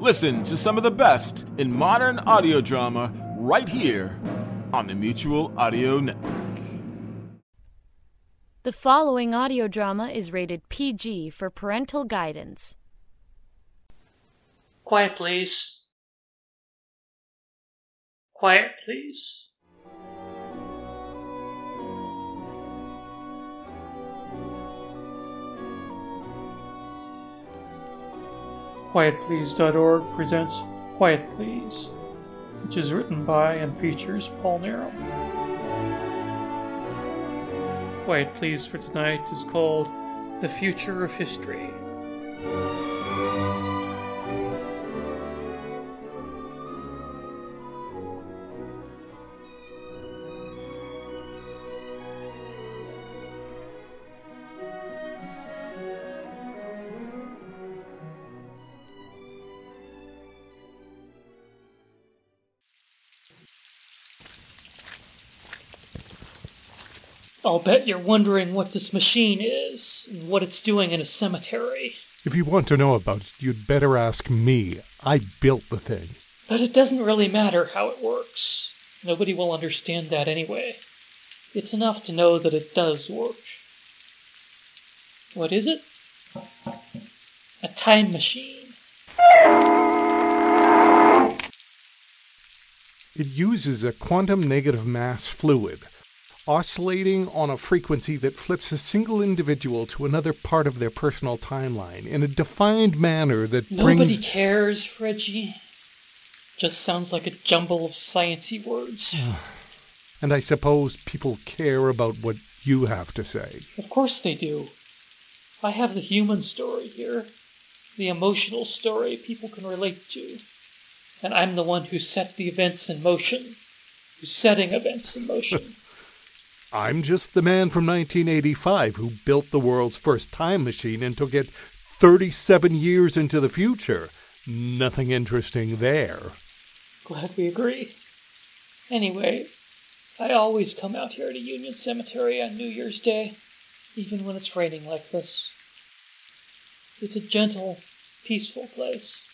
Listen to some of the best in modern audio drama right here on the Mutual Audio Network. The following audio drama is rated PG for parental guidance. Quiet, please. Quiet, please. QuietPlease.org presents Quiet Please, which is written by and features Paul Nerum. Quiet Please for tonight is called The Future of History. Bet you're wondering what this machine is and what it's doing in a cemetery. If you want to know about it, you'd better ask me. I built the thing. But it doesn't really matter how it works. Nobody will understand that anyway. It's enough to know that it does work. What is it? A time machine. It uses a quantum negative mass fluid, oscillating on a frequency that flips a single individual to another part of their personal timeline in a defined manner that Nobody brings. Nobody cares, Reggie. Just sounds like a jumble of sciency words. And I suppose people care about what you have to say. Of course they do. I have the human story here, the emotional story people can relate to. And I'm the one who set the events in motion, who's setting events in motion. I'm just the man from 1985 who built the world's first time machine and took it 37 years into the future. Nothing interesting there. Glad we agree. Anyway, I always come out here to Union Cemetery on New Year's Day, even when it's raining like this. It's a gentle, peaceful place,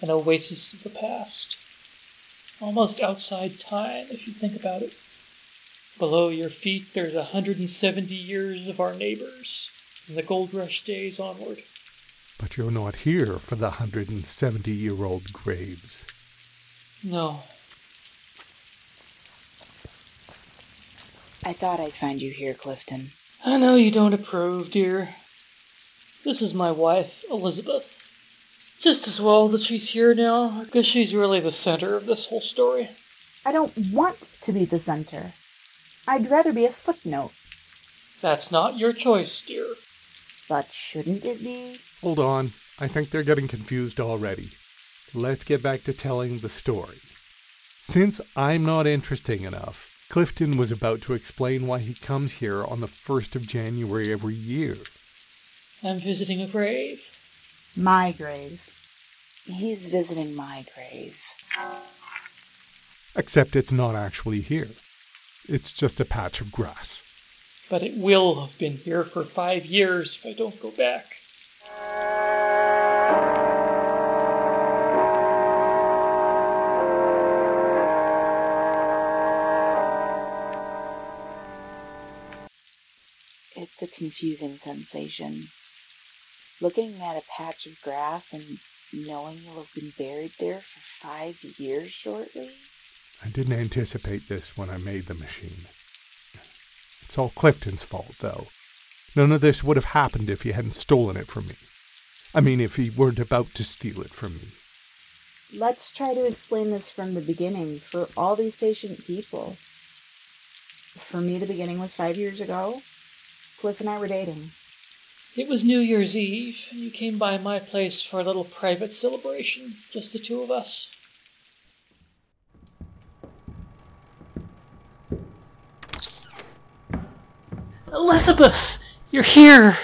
an oasis of the past, almost outside time if you think about it. Below your feet, there's a 170 years of our neighbors, from the gold rush days onward. But you're not here for the 170 year old graves. No, I thought I'd find you here, Clifton. I know you don't approve, dear. This is my wife, Elizabeth. Just as well that she's here now, because she's really the center of this whole story. I don't want to be the center. I'd rather be a footnote. That's not your choice, dear. But shouldn't it be? Hold on. I think they're getting confused already. Let's get back to telling the story. Since I'm not interesting enough, Clifton was about to explain why he comes here on the 1st of January every year. I'm visiting a grave. My grave. He's visiting my grave. Except it's not actually here. It's just a patch of grass. But it will have been here for five years if I don't go back. It's a confusing sensation. Looking at a patch of grass and knowing you'll have been buried there for five years shortly? I didn't anticipate this when I made the machine. It's all Clifton's fault, though. None of this would have happened if he hadn't stolen it from me. I mean, if he weren't about to steal it from me. Let's try to explain this from the beginning for all these patient people. For me, the beginning was five years ago. Cliff and I were dating. It was New Year's Eve, and you came by my place for a little private celebration, just the two of us. Elizabeth, you're here.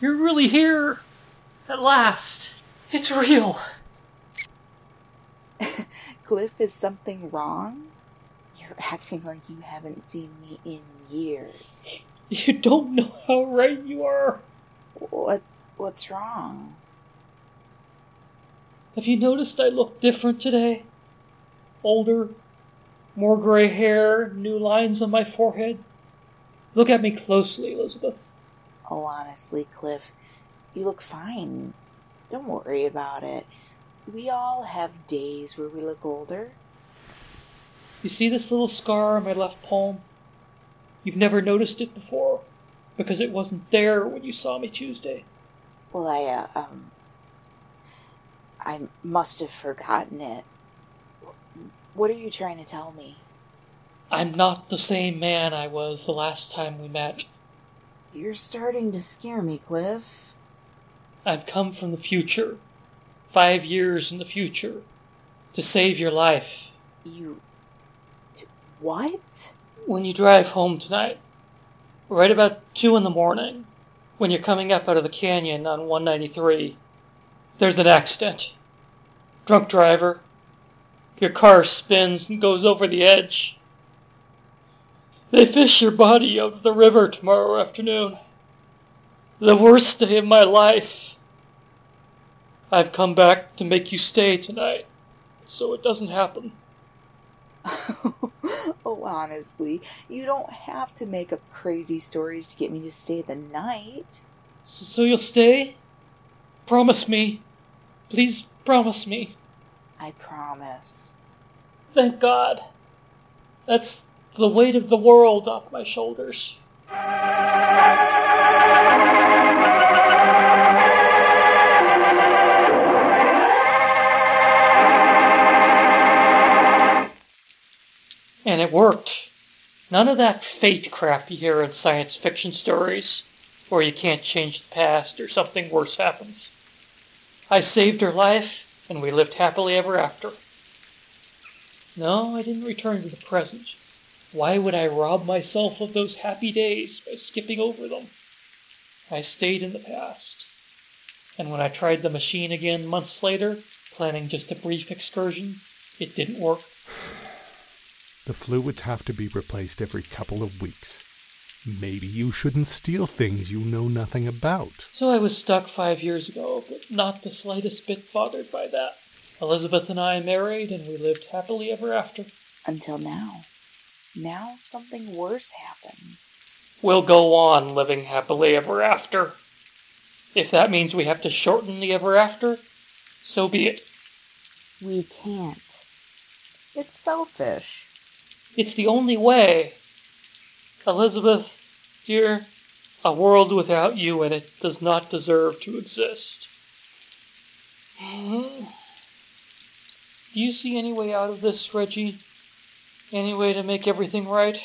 You're really here. At last. It's real. Cliff, is something wrong? You're acting like you haven't seen me in years. You don't know how right you are. What what's wrong? Have you noticed I look different today? Older, more gray hair, new lines on my forehead. Look at me closely, Elizabeth. Oh, honestly, Cliff, you look fine. Don't worry about it. We all have days where we look older. You see this little scar on my left palm? You've never noticed it before because it wasn't there when you saw me Tuesday. Well, I, uh, um, I must have forgotten it. What are you trying to tell me? I'm not the same man I was the last time we met. You're starting to scare me, Cliff. I've come from the future, five years in the future, to save your life. You. What? When you drive home tonight, right about 2 in the morning, when you're coming up out of the canyon on 193, there's an accident. Drunk driver. Your car spins and goes over the edge. They fish your body out of the river tomorrow afternoon. The worst day of my life. I've come back to make you stay tonight, so it doesn't happen. oh, honestly, you don't have to make up crazy stories to get me to stay the night. So, so you'll stay? Promise me. Please promise me. I promise. Thank God. That's the weight of the world off my shoulders. And it worked. None of that fate crap you hear in science fiction stories, where you can't change the past or something worse happens. I saved her life, and we lived happily ever after. No, I didn't return to the present. Why would I rob myself of those happy days by skipping over them? I stayed in the past. And when I tried the machine again months later, planning just a brief excursion, it didn't work. The fluids have to be replaced every couple of weeks. Maybe you shouldn't steal things you know nothing about. So I was stuck five years ago, but not the slightest bit bothered by that. Elizabeth and I married, and we lived happily ever after. Until now. Now something worse happens. We'll go on living happily ever after. If that means we have to shorten the ever after, so be it. We can't. It's selfish. It's the only way. Elizabeth, dear, a world without you in it does not deserve to exist. Hmm. Do you see any way out of this, Reggie? Any way to make everything right?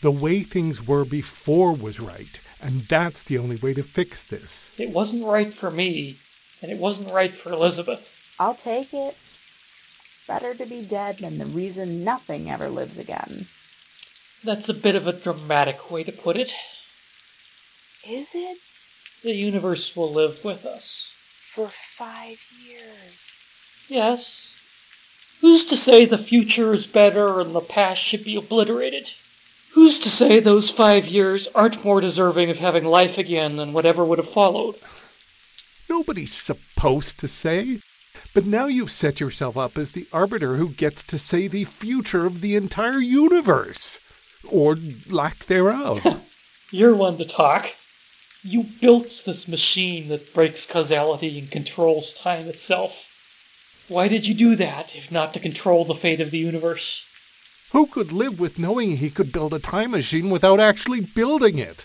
The way things were before was right, and that's the only way to fix this. It wasn't right for me, and it wasn't right for Elizabeth. I'll take it. Better to be dead than the reason nothing ever lives again. That's a bit of a dramatic way to put it. Is it? The universe will live with us. For five years. Yes. Who's to say the future is better and the past should be obliterated? Who's to say those five years aren't more deserving of having life again than whatever would have followed? Nobody's supposed to say. But now you've set yourself up as the arbiter who gets to say the future of the entire universe. Or lack thereof. You're one to talk. You built this machine that breaks causality and controls time itself. Why did you do that, if not to control the fate of the universe? Who could live with knowing he could build a time machine without actually building it?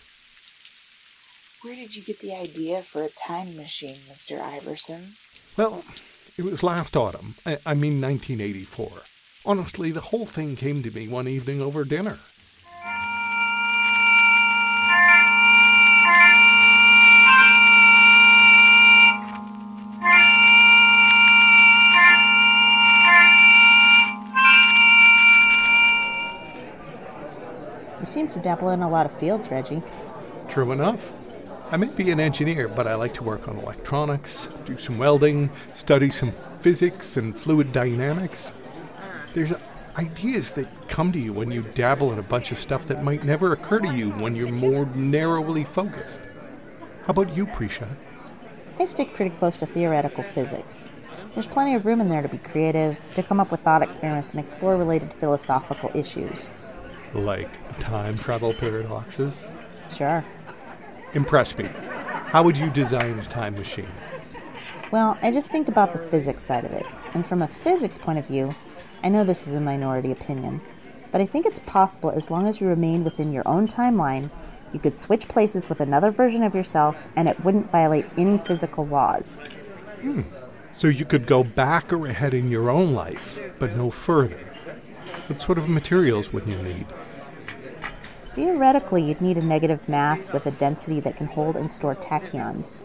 Where did you get the idea for a time machine, Mr. Iverson? Well, it was last autumn. I, I mean 1984. Honestly, the whole thing came to me one evening over dinner. To dabble in a lot of fields, Reggie. True enough. I may be an engineer, but I like to work on electronics, do some welding, study some physics and fluid dynamics. There's ideas that come to you when you dabble in a bunch of stuff that might never occur to you when you're more narrowly focused. How about you, Prisha? I stick pretty close to theoretical physics. There's plenty of room in there to be creative, to come up with thought experiments and explore related philosophical issues. Like time travel paradoxes? Sure. Impress me. How would you design a time machine? Well, I just think about the physics side of it. And from a physics point of view, I know this is a minority opinion, but I think it's possible as long as you remain within your own timeline, you could switch places with another version of yourself and it wouldn't violate any physical laws. Hmm. So you could go back or ahead in your own life, but no further. What sort of materials would you need? Theoretically, you'd need a negative mass with a density that can hold and store tachyons,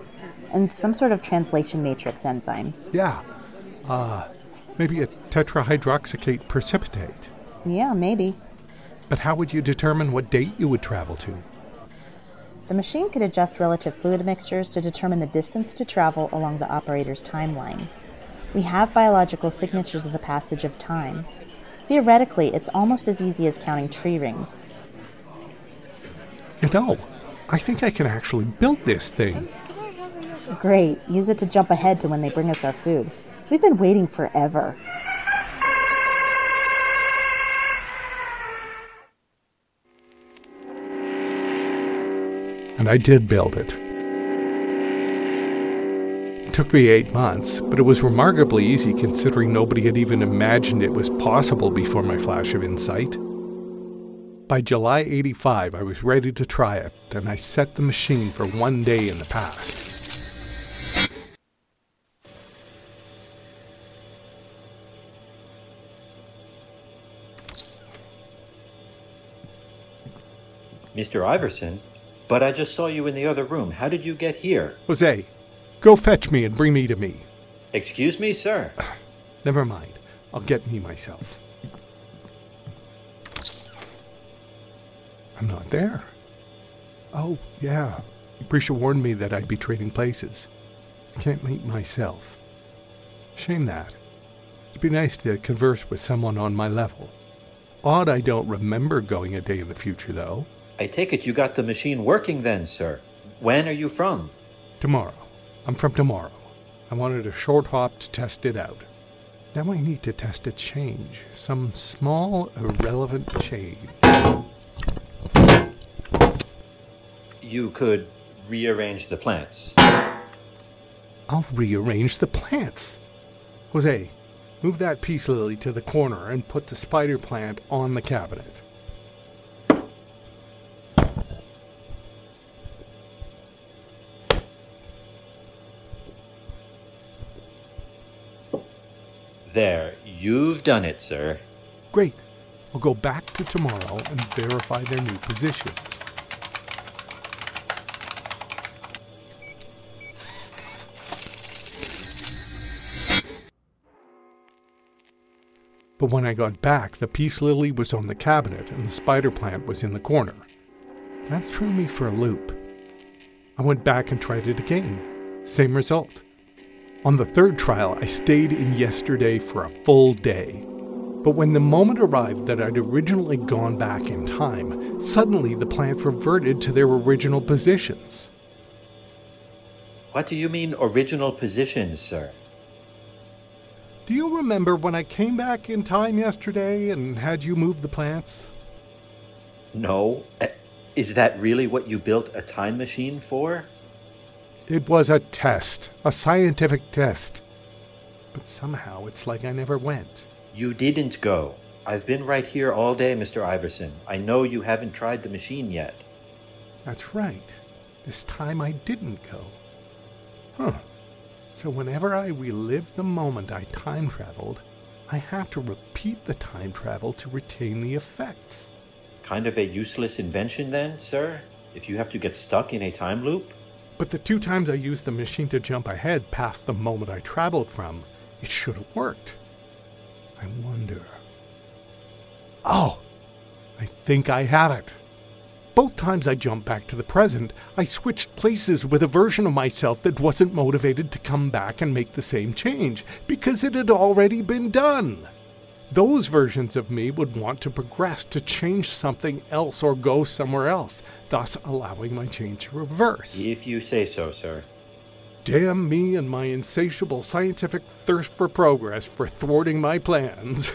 and some sort of translation matrix enzyme. Yeah. Uh, maybe a tetrahydroxylate precipitate. Yeah, maybe. But how would you determine what date you would travel to? The machine could adjust relative fluid mixtures to determine the distance to travel along the operator's timeline. We have biological signatures of the passage of time. Theoretically, it's almost as easy as counting tree rings. You know, I think I can actually build this thing. Great, use it to jump ahead to when they bring us our food. We've been waiting forever. And I did build it. It took me eight months, but it was remarkably easy considering nobody had even imagined it was possible before my flash of insight. By July 85, I was ready to try it, and I set the machine for one day in the past. Mr. Iverson? But I just saw you in the other room. How did you get here? Jose, go fetch me and bring me to me. Excuse me, sir. Never mind. I'll get me myself. I'm not there. Oh, yeah. Prisha warned me that I'd be trading places. I can't meet myself. Shame that. It'd be nice to converse with someone on my level. Odd I don't remember going a day in the future, though. I take it you got the machine working then, sir. When are you from? Tomorrow. I'm from tomorrow. I wanted a short hop to test it out. Now I need to test a change. Some small, irrelevant change. You could rearrange the plants. I'll rearrange the plants. Jose, move that peace lily to the corner and put the spider plant on the cabinet. There, you've done it, sir. Great. I'll go back to tomorrow and verify their new positions. But when I got back, the peace lily was on the cabinet and the spider plant was in the corner. That threw me for a loop. I went back and tried it again. Same result. On the third trial, I stayed in yesterday for a full day. But when the moment arrived that I'd originally gone back in time, suddenly the plants reverted to their original positions. What do you mean, original positions, sir? Do you remember when I came back in time yesterday and had you move the plants? No. Uh, Is that really what you built a time machine for? It was a test, a scientific test. But somehow it's like I never went. You didn't go. I've been right here all day, Mr. Iverson. I know you haven't tried the machine yet. That's right. This time I didn't go. Huh. So whenever I relive the moment I time traveled, I have to repeat the time travel to retain the effects. Kind of a useless invention, then, sir? If you have to get stuck in a time loop? But the two times I used the machine to jump ahead past the moment I traveled from, it should have worked. I wonder. Oh, I think I have it. Both times I jumped back to the present, I switched places with a version of myself that wasn't motivated to come back and make the same change because it had already been done. Those versions of me would want to progress to change something else or go somewhere else, thus allowing my change to reverse. If you say so, sir. Damn me and my insatiable scientific thirst for progress for thwarting my plans.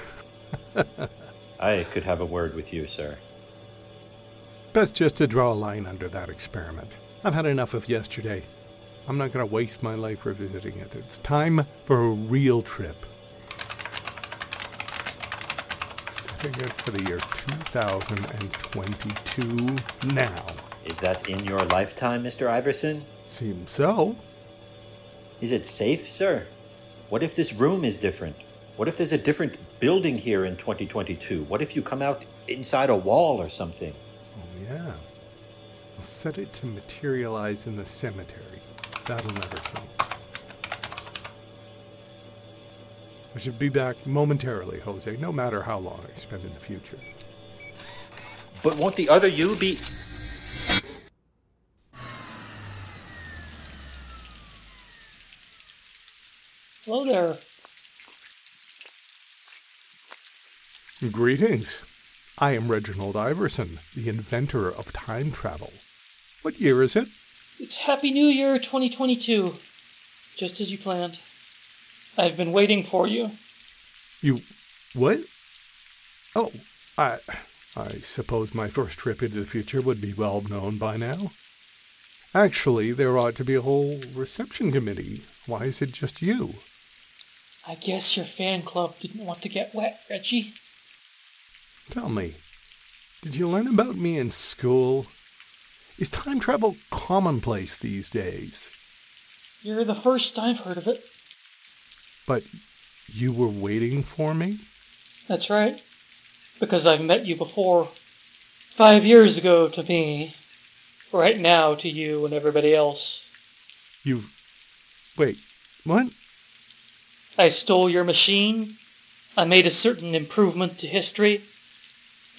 I could have a word with you, sir. Best just to draw a line under that experiment. I've had enough of yesterday. I'm not going to waste my life revisiting it. It's time for a real trip. Setting it for the year 2022 now. Is that in your lifetime, Mr. Iverson? Seems so. Is it safe, sir? What if this room is different? What if there's a different building here in 2022? What if you come out inside a wall or something? Yeah. I'll set it to materialize in the cemetery. That'll never change. I should be back momentarily, Jose, no matter how long I spend in the future. But won't the other you be. Hello there. Greetings. I am Reginald Iverson, the inventor of time travel. What year is it? It's Happy New Year 2022. Just as you planned. I've been waiting for you. You. what? Oh, I. I suppose my first trip into the future would be well known by now. Actually, there ought to be a whole reception committee. Why is it just you? I guess your fan club didn't want to get wet, Reggie. Tell me, did you learn about me in school? Is time travel commonplace these days? You're the first I've heard of it. But you were waiting for me? That's right. Because I've met you before. Five years ago to me. Right now to you and everybody else. You. Wait, what? I stole your machine. I made a certain improvement to history.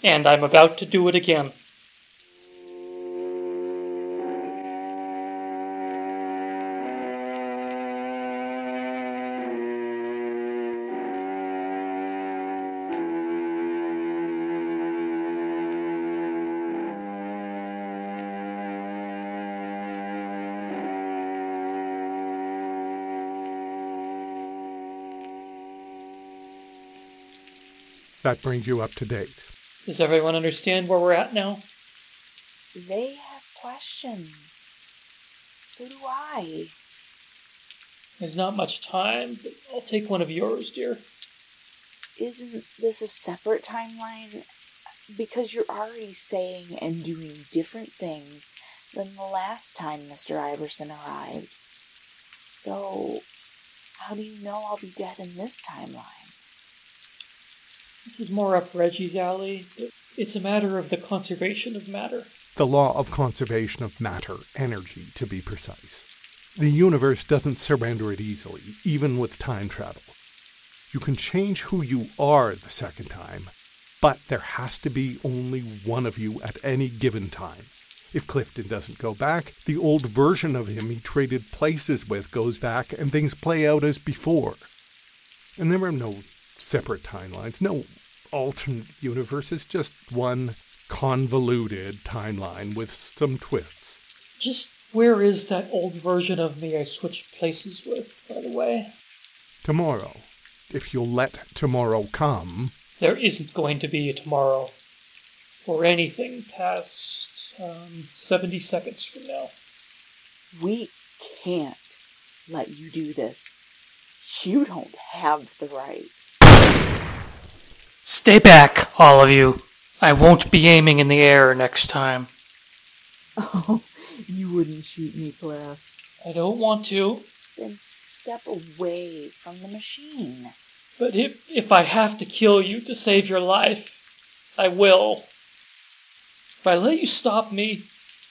And I'm about to do it again. That brings you up to date. Does everyone understand where we're at now? They have questions. So do I. There's not much time, but I'll take one of yours, dear. Isn't this a separate timeline? Because you're already saying and doing different things than the last time Mr. Iverson arrived. So, how do you know I'll be dead in this timeline? This is more up Reggie's alley. It's a matter of the conservation of matter. The law of conservation of matter, energy to be precise. The universe doesn't surrender it easily, even with time travel. You can change who you are the second time, but there has to be only one of you at any given time. If Clifton doesn't go back, the old version of him he traded places with goes back and things play out as before. And there are no separate timelines, no alternate universes, just one convoluted timeline with some twists. Just where is that old version of me I switched places with, by the way? Tomorrow, if you'll let tomorrow come, There isn't going to be a tomorrow. Or anything past um, 70 seconds from now. We can't let you do this. You don't have the right. Stay back, all of you. I won't be aiming in the air next time. Oh, you wouldn't shoot me, Cliff. I don't want to, Then step away from the machine. but if, if I have to kill you to save your life, I will. If I let you stop me,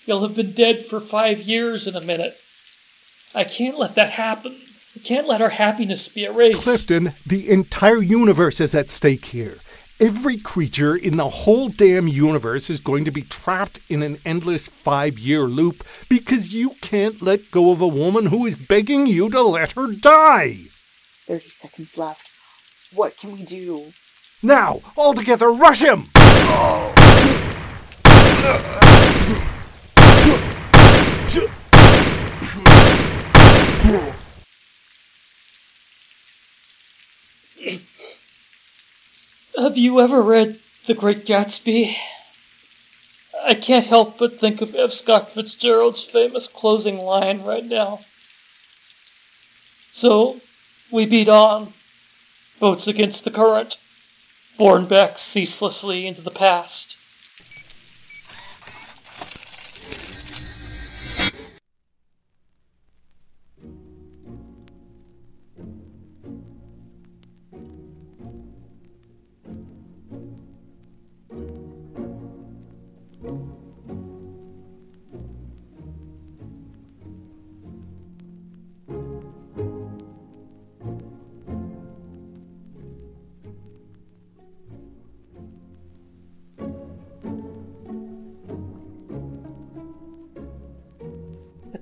you'll have been dead for five years in a minute. I can't let that happen. I can't let our happiness be erased. Clifton, the entire universe is at stake here. Every creature in the whole damn universe is going to be trapped in an endless five year loop because you can't let go of a woman who is begging you to let her die. 30 seconds left. What can we do? Now, all together, rush him! Have you ever read The Great Gatsby? I can't help but think of F. Scott Fitzgerald's famous closing line right now. So, we beat on, boats against the current, borne back ceaselessly into the past.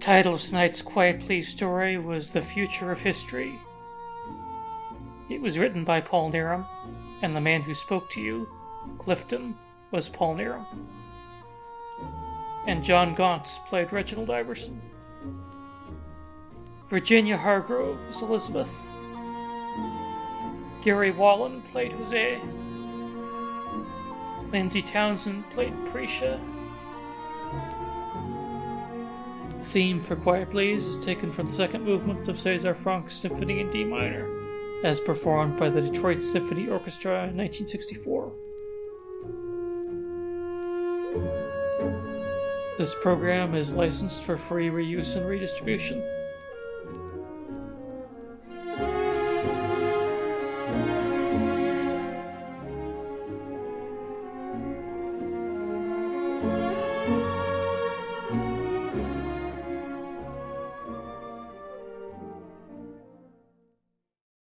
Title of tonight's Quiet Please story was The Future of History. It was written by Paul Nerum, and the man who spoke to you, Clifton, was Paul Nerum. And John Gauntz played Reginald Iverson. Virginia Hargrove was Elizabeth. Gary Wallen played Jose. Lindsay Townsend played Prisha. Theme for Quiet Please is taken from the second movement of Cesar Franck's Symphony in D minor, as performed by the Detroit Symphony Orchestra in 1964. This program is licensed for free reuse and redistribution.